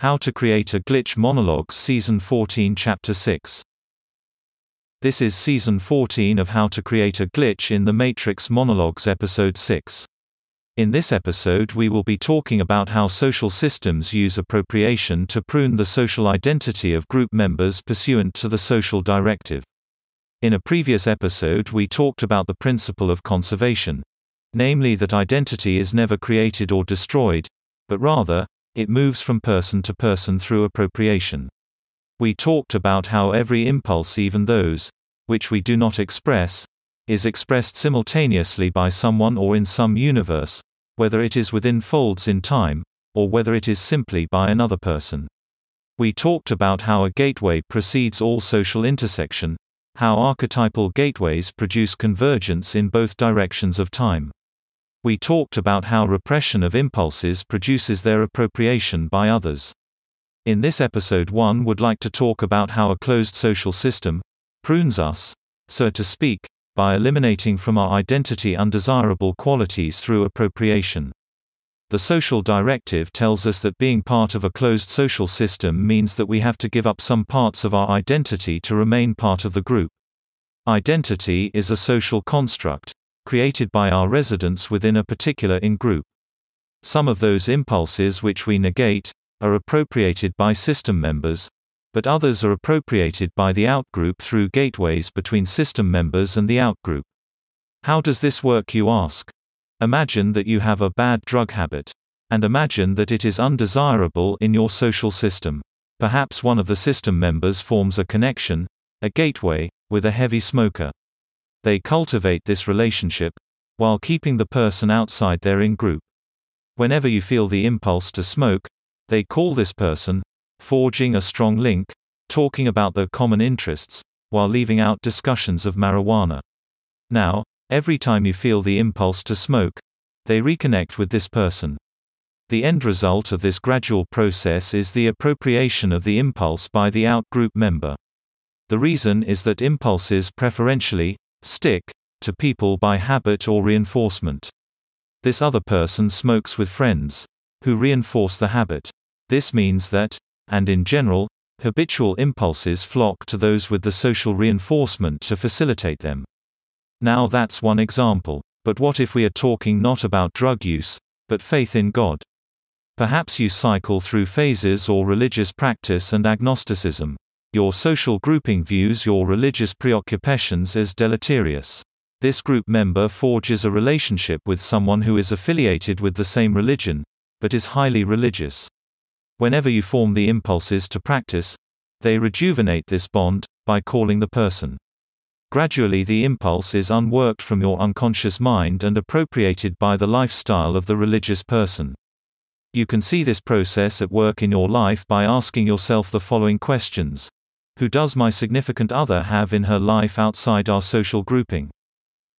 How to Create a Glitch Monologues Season 14 Chapter 6 This is Season 14 of How to Create a Glitch in the Matrix Monologues Episode 6. In this episode we will be talking about how social systems use appropriation to prune the social identity of group members pursuant to the social directive. In a previous episode we talked about the principle of conservation. Namely that identity is never created or destroyed, but rather, it moves from person to person through appropriation. We talked about how every impulse, even those which we do not express, is expressed simultaneously by someone or in some universe, whether it is within folds in time, or whether it is simply by another person. We talked about how a gateway precedes all social intersection, how archetypal gateways produce convergence in both directions of time. We talked about how repression of impulses produces their appropriation by others. In this episode 1 would like to talk about how a closed social system prunes us, so to speak, by eliminating from our identity undesirable qualities through appropriation. The social directive tells us that being part of a closed social system means that we have to give up some parts of our identity to remain part of the group. Identity is a social construct, created by our residents within a particular in-group. Some of those impulses which we negate, are appropriated by system members, but others are appropriated by the outgroup through gateways between system members and the outgroup. How does this work you ask? Imagine that you have a bad drug habit. And imagine that it is undesirable in your social system. Perhaps one of the system members forms a connection, a gateway, with a heavy smoker. They cultivate this relationship, while keeping the person outside their in-group. Whenever you feel the impulse to smoke, they call this person, forging a strong link, talking about their common interests, while leaving out discussions of marijuana. Now, every time you feel the impulse to smoke, they reconnect with this person. The end result of this gradual process is the appropriation of the impulse by the out-group member. The reason is that impulses preferentially, stick to people by habit or reinforcement. This other person smokes with friends who reinforce the habit. This means that, and in general, habitual impulses flock to those with the social reinforcement to facilitate them. Now that's one example. But what if we are talking not about drug use, but faith in God? Perhaps you cycle through phases or religious practice and agnosticism. Your social grouping views your religious preoccupations as deleterious. This group member forges a relationship with someone who is affiliated with the same religion, but is highly religious. Whenever you form the impulses to practice, they rejuvenate this bond, by calling the person. Gradually the impulse is unworked from your unconscious mind and appropriated by the lifestyle of the religious person. You can see this process at work in your life by asking yourself the following questions. Who does my significant other have in her life outside our social grouping?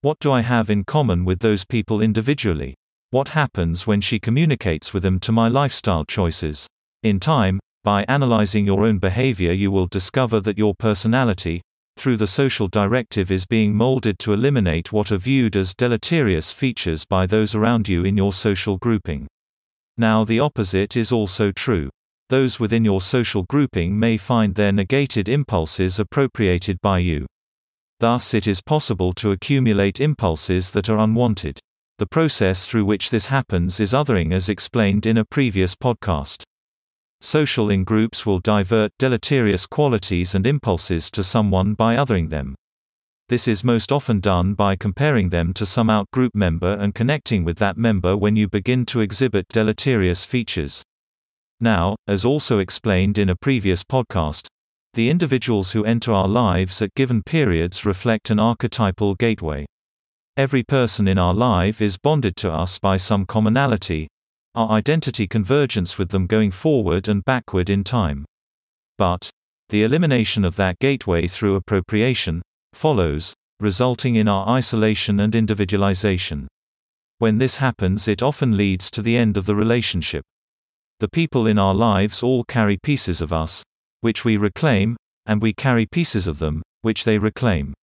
What do I have in common with those people individually? What happens when she communicates with them to my lifestyle choices? In time, by analyzing your own behavior, you will discover that your personality, through the social directive, is being molded to eliminate what are viewed as deleterious features by those around you in your social grouping. Now, the opposite is also true those within your social grouping may find their negated impulses appropriated by you. Thus it is possible to accumulate impulses that are unwanted. The process through which this happens is othering as explained in a previous podcast. Social in-groups will divert deleterious qualities and impulses to someone by othering them. This is most often done by comparing them to some out-group member and connecting with that member when you begin to exhibit deleterious features. Now, as also explained in a previous podcast, the individuals who enter our lives at given periods reflect an archetypal gateway. Every person in our life is bonded to us by some commonality, our identity convergence with them going forward and backward in time. But, the elimination of that gateway through appropriation follows, resulting in our isolation and individualization. When this happens, it often leads to the end of the relationship. The people in our lives all carry pieces of us, which we reclaim, and we carry pieces of them, which they reclaim.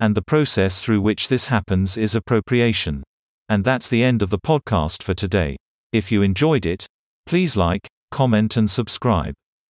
And the process through which this happens is appropriation. And that's the end of the podcast for today. If you enjoyed it, please like, comment and subscribe.